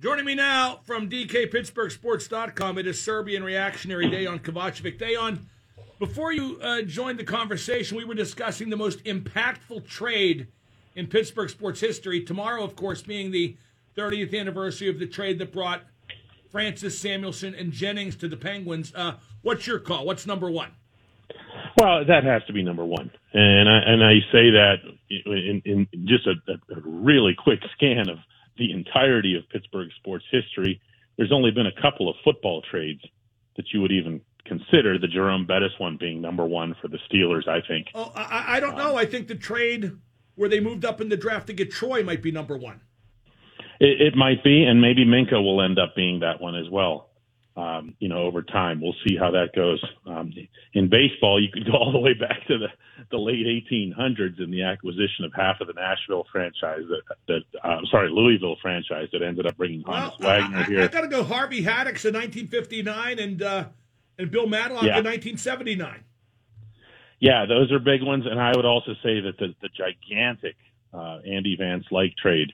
Joining me now from DKPittsburghSports.com, it is Serbian Reactionary Dejan Kovacevic Dejan. Before you uh, joined the conversation, we were discussing the most impactful trade in Pittsburgh sports history. Tomorrow, of course, being the 30th anniversary of the trade that brought Francis Samuelsson and Jennings to the Penguins. Uh, what's your call? What's number one? Well, that has to be number one, and I and I say that in, in just a, a really quick scan of the entirety of Pittsburgh sports history. There's only been a couple of football trades that you would even consider. The Jerome Bettis one being number one for the Steelers, I think. Oh, I, I don't know. I think the trade where they moved up in the draft to get Troy might be number one. It, it might be, and maybe Minkah will end up being that one as well. Um, you know, over time, we'll see how that goes. Um, in baseball, you could go all the way back to the, the late 1800s in the acquisition of half of the Nashville franchise that, that uh, sorry, Louisville franchise that ended up bringing Well, Wagner I, here. I, got to go Harvey Haddix in 1959 and uh, and Bill Madlock Yeah. in 1979. Yeah, those are big ones, and I would also say that the, the gigantic uh, Andy Van Slyke trade,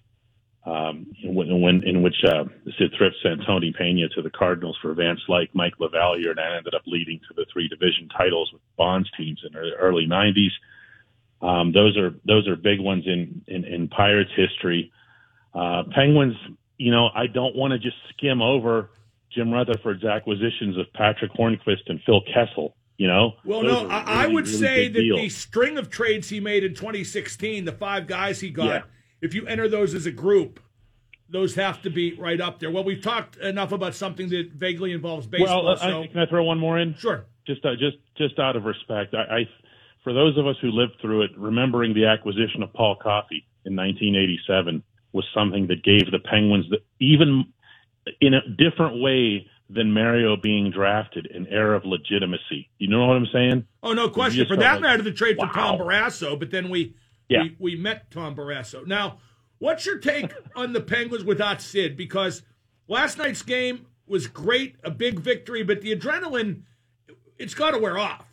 um, in, in which uh, Sid Thrift sent Tony Pena to the Cardinals for Van Slyke, Mike LaValliere, and that ended up leading to the three division titles with Bonds teams in the early '90s. Um, those are those are big ones in in, in Pirates history. Uh, Penguins, you know, I don't want to just skim over Jim Rutherford's acquisitions of Patric Hornqvist and Phil Kessel. You know, Well, no, are I, I would really say that deals. the string of trades he made in 2016, the five guys he got, Yeah. If you enter those as a group, those have to be right up there. Well, we've talked enough about something that vaguely involves baseball. Well, so I, can I throw one more in? sure. Just, uh, just, just out of respect, I, I, for those of us who lived through it, remembering the acquisition of Paul Coffey in 1987 was something that gave the Penguins, the, even in a different way than Mario being drafted, an air of legitimacy. You know what I'm saying? Oh, no question. For that like, matter, the trade for Tom wow. Barrasso, but then we, Yeah. we we met Tom Barrasso. Now, what's your take on the Penguins without Sid? Because last night's game was great, a big victory, but the adrenaline, it's got to wear off.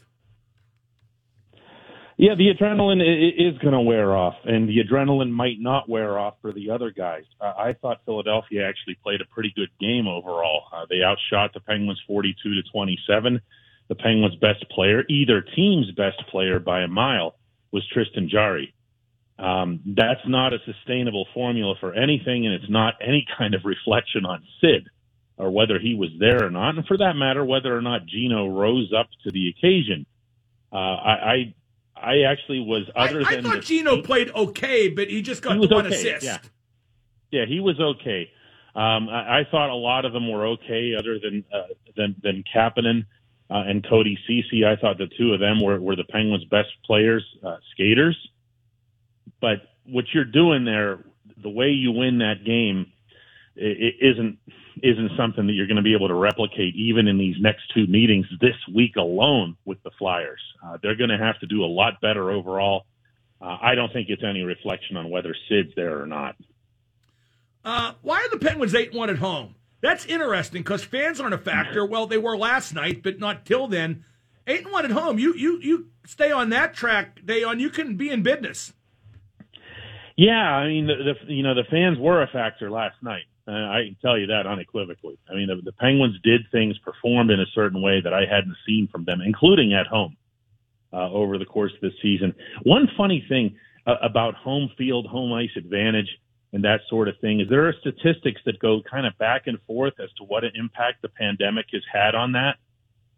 Yeah, the adrenaline is going to wear off, and the adrenaline might not wear off for the other guys. I thought Philadelphia actually played a pretty good game overall. Uh, they outshot the Penguins 42 to 27. The Penguins' best player, either team's best player by a mile, was Tristan Jarry. Um, that's not a sustainable formula for anything, and it's not any kind of reflection on Sid or whether he was there or not, and for that matter, whether or not Gino rose up to the occasion. Uh, I, I I actually was other I, I than thought the- Gino played okay, but he just got He one okay, assist. yeah. Yeah, he was okay. Um, I, I thought a lot of them were okay, other than uh, than than Kapanen uh, and Cody Cece. I thought the two of them were, were the Penguins' best players, uh, skaters. But what you're doing there, the way you win that game, i i isn't isn't something that you're going to be able to replicate even in these next two meetings this week alone with the Flyers. Uh, they're going to have to do a lot better overall. Uh, I don't think it's any reflection on whether Sid's there or not. Uh, why are the Penguins 8 1 at home? That's interesting because fans aren't a factor. Well, they were last night, but not till then. 8 and 1 at home. You, you, you stay on that track, Dejan, you can be in business. Yeah, I mean, the, the you know the fans were a factor last night. Uh, I can tell you that unequivocally. I mean, the, the Penguins did things, performed in a certain way that I hadn't seen from them, including at home uh, over the course of this season. One funny thing uh, about home field, home ice advantage and that sort of thing. Is there are statistics that go kind of back and forth as to what an impact the pandemic has had on that?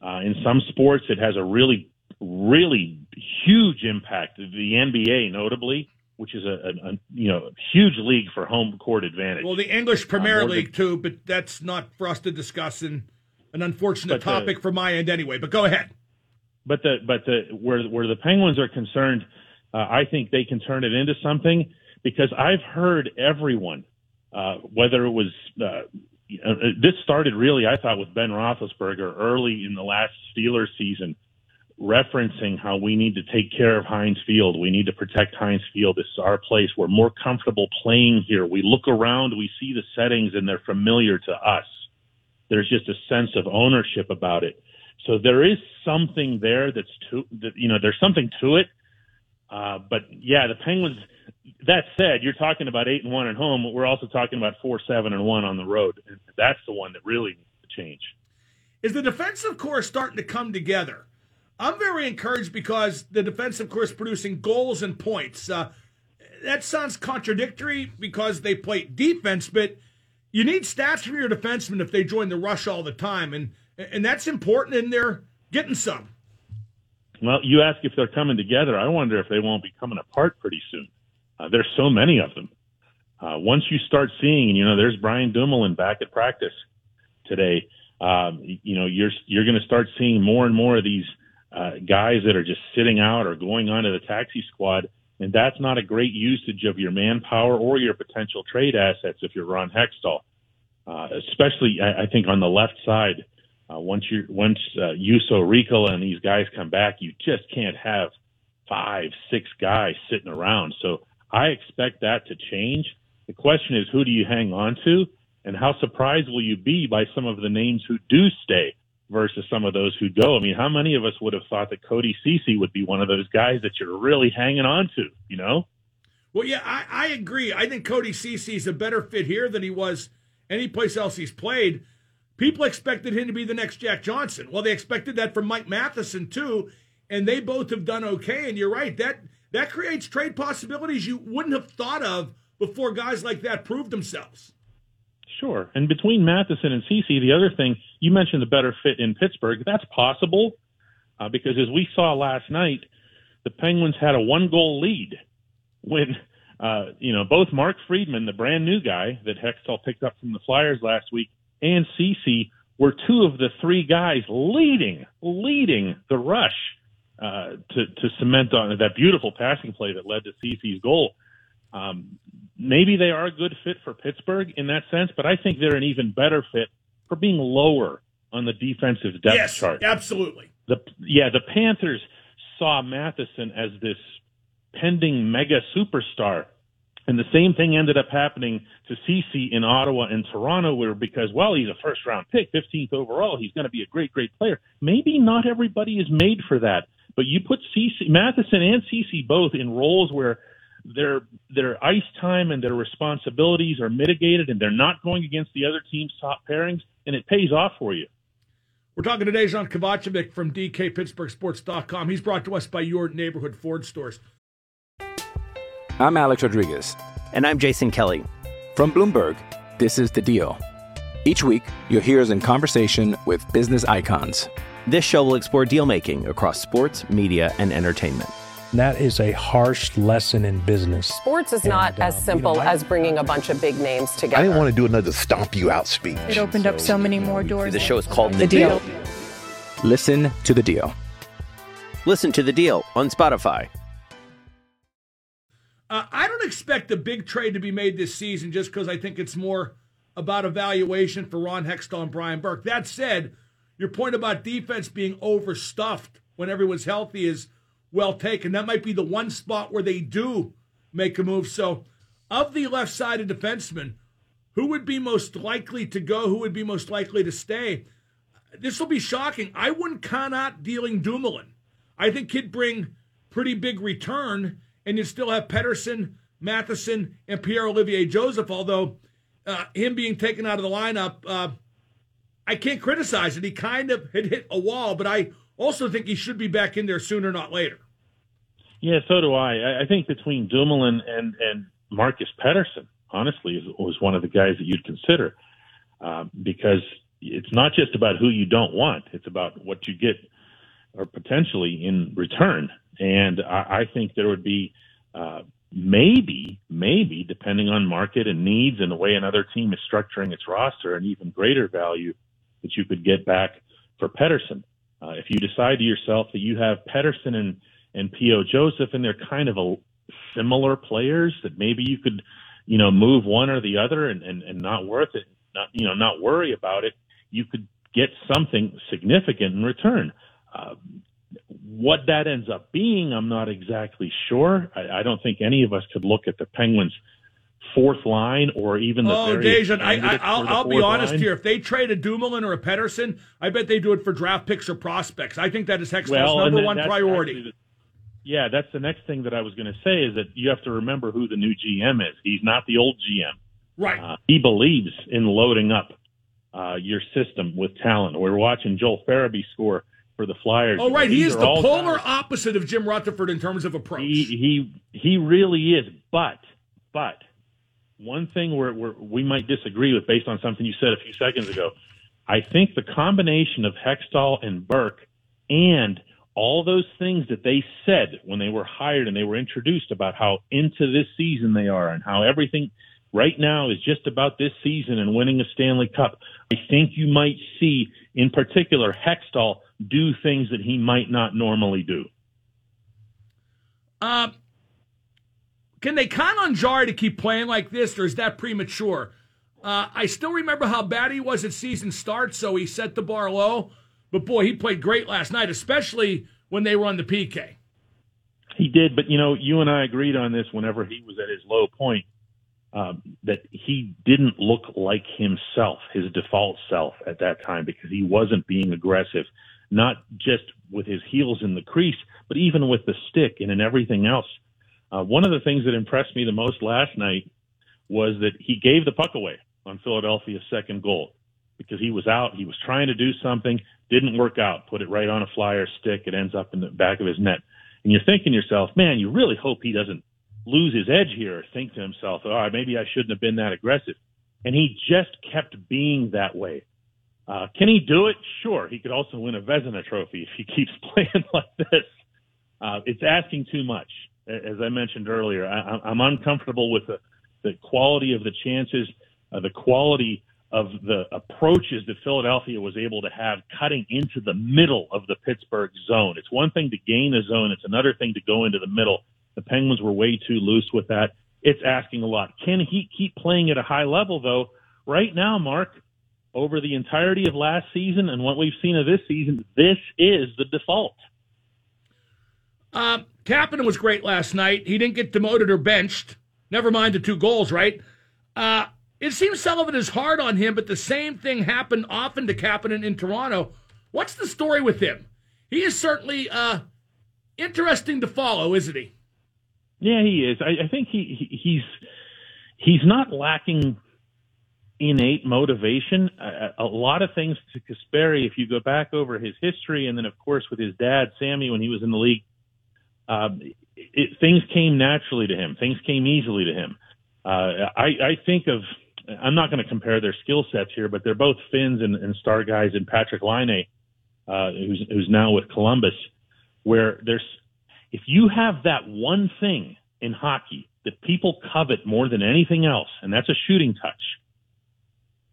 Uh, in some sports, it has a really, really huge impact. The NBA, notably, which is a, a, a you know huge league for home court advantage. Well, the English Premier Uh, League too, but that's not for us to discuss and an unfortunate But the- topic for my end anyway. But go ahead. but the but the where where the Penguins are concerned, uh, I think they can turn it into something because I've heard everyone, uh, whether it was uh, uh, this started really I thought with Ben Roethlisberger early in the last Steelers season, referencing how we need to take care of Heinz Field, we need to protect Heinz Field. This is our place. We're more comfortable playing here. We look around, we see the settings, and they're familiar to us. There's just a sense of ownership about it. So there is something there that's to that you know there's something to it. Uh, but yeah, the Penguins. That said, you're talking about eight and one at home. But We're also talking about four seven and one on the road. And that's the one that really needs to change. Is the defensive core starting to come together? I'm very encouraged because the defensive core is producing goals and points. Uh, that sounds contradictory because they play defense, but you need stats from your defensemen if they join the rush all the time, and and that's important, and they're getting some. Well, you ask if they're coming together. I wonder if they won't be coming apart pretty soon. Uh, there's so many of them. Uh, once you start seeing, you know, there's Brian Dumoulin back at practice today. Um, you know, you're you're going to start seeing more and more of these uh, guys that are just sitting out or going onto the taxi squad, and that's not a great usage of your manpower or your potential trade assets if you're Ron Hextall. Uh, especially, I, I think on the left side, uh, once you once uh, Juuso Riikola and these guys come back, you just can't have five, six guys sitting around. So I expect that to change. The question is, who do you hang on to, and how surprised will you be by some of the names who do stay versus some of those who go? I mean, how many of us would have thought that Cody Cece would be one of those guys that you're really hanging on to? You know? Well, yeah, I, I agree. I think Cody Cece is a better fit here than he was any place else he's played. People expected him to be the next Jack Johnson. Well, they expected that from Mike Matheson too, and they both have done okay. And you're right that that creates trade possibilities you wouldn't have thought of before guys like that proved themselves. Sure. And between Matheson and Cece, the other thing you mentioned the better fit in Pittsburgh. That's possible uh, because as we saw last night, the Penguins had a one goal lead when uh, you know both Mark Friedman, the brand new guy that Hextall picked up from the Flyers last week, and Cece were two of the three guys leading leading the rush uh, to to cement on that beautiful passing play that led to Cece's goal. Um, maybe they are a good fit for Pittsburgh in that sense, but I think they're an even better fit for being lower on the defensive depth yes, chart. absolutely. The yeah, the Panthers saw Matheson as this pending mega superstar. And the same thing ended up happening to Cece in Ottawa and Toronto, where because well, he's a first round pick, 15th overall, he's going to be a great, great player. Maybe not everybody is made for that, but you put Cece, Matheson and Cece both in roles where their their ice time and their responsibilities are mitigated, and they're not going against the other team's top pairings, and it pays off for you. We're talking today Dejan Kovacevic from DKPittsburghSports.com. He's brought to us by your neighborhood Ford stores. I'm Alex Rodriguez. And I'm Jason Kelly. From Bloomberg, this is The Deal. Each week, you'll hear us in conversation with business icons. This show will explore deal making across sports, media, and entertainment. That is a harsh lesson in business. Sports is not And, uh, as you simple know, I- as bringing a bunch of big names together. I didn't want to do another stomp you out speech. It opened up so many more doors. The show is called The, The Deal. Listen to The Deal. Listen to The Deal on Spotify. Uh, I don't expect a big trade to be made this season just because I think it's more about evaluation for Ron Hextall and Brian Burke. That said, your point about defense being overstuffed when everyone's healthy is well taken. That might be the one spot where they do make a move. So, of the left sided defensemen, who would be most likely to go? Who would be most likely to stay? This will be shocking. I wouldn't count out dealing Dumoulin. I think he'd bring pretty big return, and you'd still have Pettersson, Matheson, and Pierre Olivier Joseph. Although uh, him being taken out of the lineup, uh, I can't criticize it. He kind of had hit a wall, but I also think he should be back in there sooner, not later. Yeah, so do I. I- think between Dumoulin and and Marcus Pettersson, honestly, was one of the guys that you'd consider uh, because it's not just about who you don't want; it's about what you get or potentially in return. And I, I think there would be uh, maybe, maybe, depending on market and needs and the way another team is structuring its roster, an even greater value that you could get back for Pettersson. Uh, if you decide to yourself that you have Pettersson and and P.O. Joseph, and they're kind of a similar players that maybe you could, you know, move one or the other and, and, and not worth it, not, you know, not worry about it. You could get something significant in return. Uh, what that ends up being, I'm not exactly sure. I, I don't think any of us could look at the Penguins' fourth line or even the oh, Dejan, I, will I'll be honest line. here. If they trade a Dumoulin or a Pettersson, I bet they do it for draft picks or prospects. I think that is Hextall's well, number one priority. Yeah, that's the next thing that I was going to say is that you have to remember who the new GM is. He's not the old GM. Right. Uh, he believes in loading up uh, your system with talent. We're watching Joel Farabee score for the Flyers. Oh, right. He is the polar guys. opposite of Jim Rutherford in terms of approach. He he, he really is. But but one thing where we might disagree with based on something you said a few seconds ago. I think the combination of Hextall and Burke and all those things that they said when they were hired and they were introduced about how into this season they are and how everything right now is just about this season and winning a Stanley Cup. I think you might see, in particular, Hextall do things that he might not normally do. Uh, can they count on Jarry to keep playing like this, or is that premature? Uh, I still remember how bad he was at season start, so he set the bar low. But boy, he played great last night, especially when they were on the PK. He did, but you know, you and I agreed on this whenever he was at his low point. Um, that he didn't look like himself, his default self at that time, because he wasn't being aggressive, not just with his heels in the crease, but even with the stick and in everything else. Uh, one of the things that impressed me the most last night was that he gave the puck away on Philadelphia's second goal because he was out. He was trying to do something, didn't work out. Put it right on a flyer stick. It ends up in the back of his net. And you're thinking to yourself, man, you really hope he doesn't lose his edge here or think to himself, oh, maybe I shouldn't have been that aggressive. And he just kept being that way. Uh, can he do it? Sure. He could also win a Vezina trophy if he keeps playing like this. Uh, it's asking too much. As I mentioned earlier, I, I'm uncomfortable with the, the quality of the chances, uh, the quality of the approaches that Philadelphia was able to have cutting into the middle of the Pittsburgh zone. It's one thing to gain a zone, it's another thing to go into the middle. The Penguins were way too loose with that. It's asking a lot. Can he keep playing at a high level, though? Right now, Mark, over the entirety of last season and what we've seen of this season, this is the default. Uh, Kapanen was great last night. He didn't get demoted or benched. Never mind the two goals, right? Uh, it seems Sullivan is hard on him, but the same thing happened often to Kapanen in Toronto. What's the story with him? He is certainly uh, interesting to follow, isn't he? Yeah, he is. I, I think he, he, he's he's not lacking innate motivation. A, a, lot of things to Kasperi, if you go back over his history, and then of course with his dad Sami when he was in the league, um, it, things came naturally to him. Things came easily to him. Uh, I, I think of I'm not going to compare their skill sets here, but they're both Finns and, and star guys in Patrik Laine, uh, who's, who's now with Columbus, where there's, if you have that one thing in hockey that people covet more than anything else, and that's a shooting touch,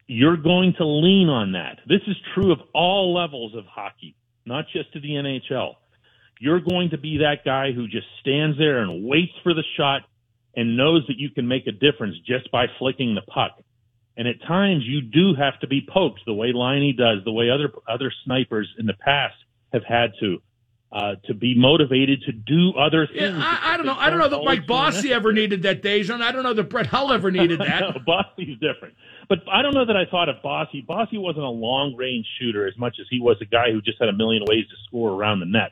you're going to lean on that. This is true of all levels of hockey, not just to the NHL. You're going to be that guy who just stands there and waits for the shot and knows that you can make a difference just by flicking the puck. And at times you do have to be poked the way Laine does, the way other other snipers in the past have had to. Uh, to be motivated to do other things. Yeah, I, I don't know. I don't know that Mike Bossy ever needed that, Dejan. I don't know that Brett Hull ever needed that. no, Bossy's different. But I don't know that I thought of Bossy. Bossy wasn't a long range shooter as much as he was a guy who just had a million ways to score around the net.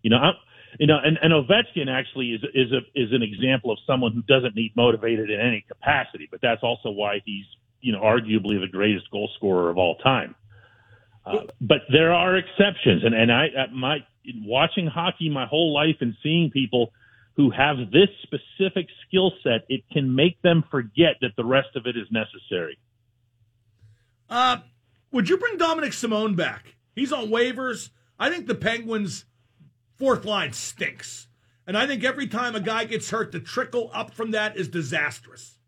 You know, I'm, you know, and, and Ovechkin actually is is a is an example of someone who doesn't need motivated in any capacity, but that's also why he's you know arguably the greatest goal scorer of all time. Uh, but there are exceptions, and and I my watching hockey my whole life and seeing people who have this specific skill set, it can make them forget that the rest of it is necessary. Uh, would you bring Dominic Simone back? He's on waivers. I think the Penguins' fourth line stinks. And I think every time a guy gets hurt, the trickle up from that is disastrous.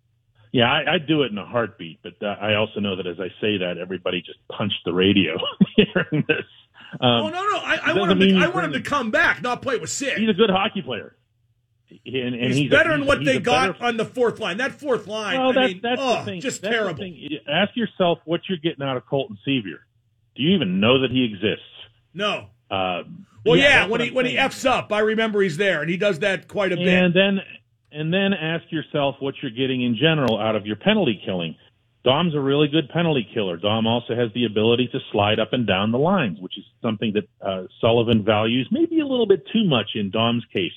Yeah, I, I'd do it in a heartbeat, but uh, I also know that as I say that, everybody just punched the radio hearing this. Um, oh no, no, I, I want him. To, I want him to come back, not play with Sid. He's a good hockey player, and, and he's, he's, better a, than what they got better... on the fourth line. That fourth line, well, I mean, that's oh, the thing. just that's terrible. Ask yourself what you're getting out of Colton Sceviour. Do you even know that he exists? No. Uh, well, yeah, yeah when he when he f's up, I remember he's there, and he does that quite a bit. And then and then ask yourself what you're getting in general out of your penalty killing. Dom's a really good penalty killer. Dom also has the ability to slide up and down the lines, which is something that uh, Sullivan values maybe a little bit too much in Dom's case.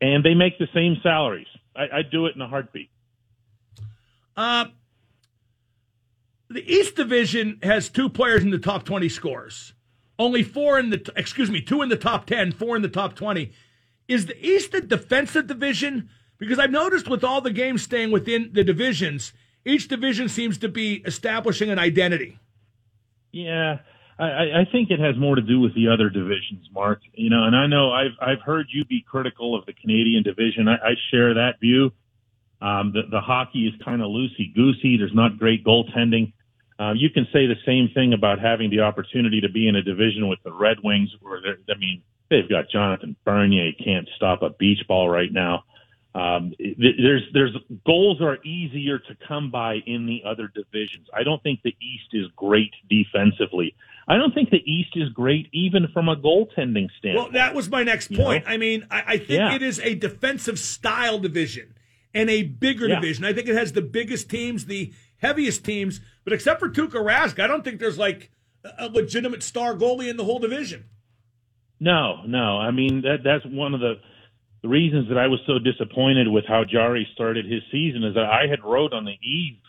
And they make the same salaries. I, I'd do it in a heartbeat. Uh, the East Division has two players in the top 20 scores. Only four in the, excuse me, two in the top 10, four in the top 20. Is the East a defensive division? Because I've noticed with all the games staying within the divisions, each division seems to be establishing an identity. Yeah, I, I think it has more to do with the other divisions, Mark. You know, and I know I've I've heard you be critical of the Canadian division. I, I share that view. Um, the, the hockey is kind of loosey goosey. There's not great goaltending. Uh, you can say the same thing about having the opportunity to be in a division with the Red Wings, where I mean they've got Jonathan Bernier can't stop a beach ball right now. Um, there's there's goals are easier to come by in the other divisions. I don't think the East is great defensively. I don't think the East is great even from a goaltending standpoint. Well, that was my next point. You know? I mean, I, I think yeah. it is a defensive style division and a bigger yeah. division. I think it has the biggest teams, the heaviest teams. But except for Tuukka Rask, I don't think there's like a legitimate star goalie in the whole division. No, no. I mean that that's one of the the reasons that I was so disappointed with how Jarry started his season is that I had wrote on the eve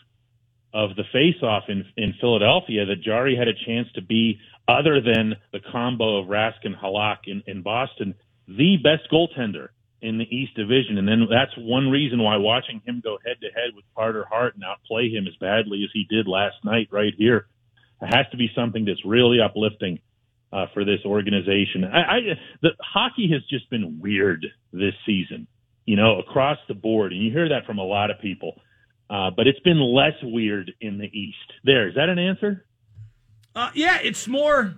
of the face-off in in Philadelphia that Jarry had a chance to be other than the combo of Rask and Halak in, in Boston, the best goaltender in the East Division. And then that's one reason why watching him go head to head with Carter Hart and outplay him as badly as he did last night right here has to be something that's really uplifting uh, for this organization. I, I, the hockey has just been weird this season, you know, across the board, and you hear that from a lot of people. Uh, but it's been less weird in the East. There, is that an answer? Uh, yeah, it's more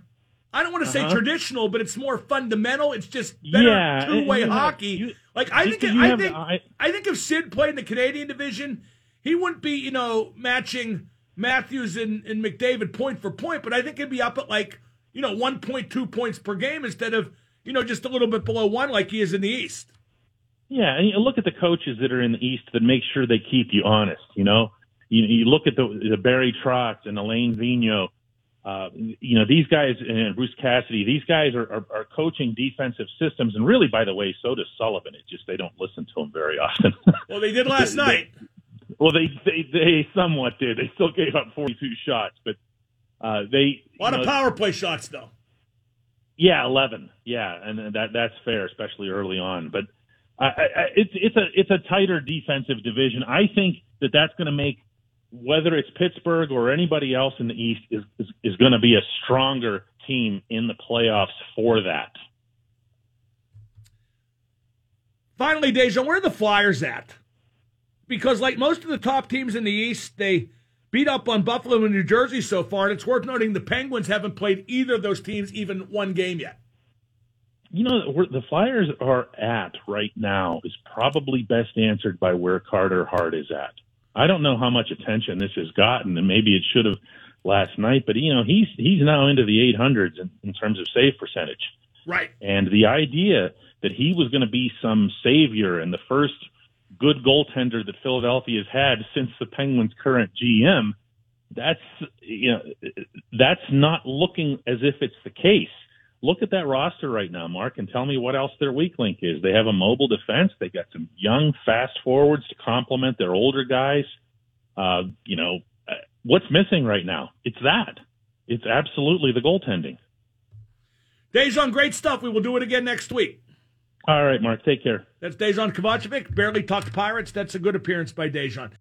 I don't want to uh-huh. say traditional, but it's more fundamental. It's just better yeah, two way hockey. You, like I think, I think, I, I think if Sid played in the Canadian division, he wouldn't be, you know, matching Matthews and, and McDavid point for point, but I think he'd be up at like, you know, 1.2 points per game instead of, you know, just a little bit below one like he is in the East. Yeah, and you look at the coaches that are in the East that make sure they keep you honest. You know, you, you look at the, the Barry Trotz and Alain Vigneault uh, you know, these guys and Bruce Cassidy, these guys are, are, are coaching defensive systems. And really, by the way, so does Sullivan. It's just they don't listen to him very often. well, they did last they, night. They, well, they, they, they somewhat did. They still gave up 42 shots, but uh, they. A lot of know, power play shots, though. Yeah, 11. Yeah, and that that's fair, especially early on. But I, I, it's it's a it's a tighter defensive division. I think that that's going to make whether it's Pittsburgh or anybody else in the East, is, is, is going to be a stronger team in the playoffs for that. Finally, Deja, where are the Flyers at? Because, like most of the top teams in the East, they beat up on Buffalo and New Jersey so far, and it's worth noting the Penguins haven't played either of those teams even one game yet. You know, where the Flyers are at right now is probably best answered by where Carter Hart is at. I don't know how much attention this has gotten, and maybe it should have last night. But you know, he's he's now into the 800s in, in terms of save percentage. Right. And the idea that he was going to be some savior and the first good goaltender that Philadelphia has had since the Penguins' current GM, that's you know that's not looking as if it's the case look at that roster right now, Mark, and tell me what else their weak link is. They have a mobile defense. They got some young, fast forwards to complement their older guys. Uh, you know, uh, what's missing right now? It's that. It's absolutely the goaltending. Dejan, great stuff. We will do it again next week. All right, Mark. Take care. That's Dejan Kovacevic. Barely talked Pirates. That's a good appearance by Dejan.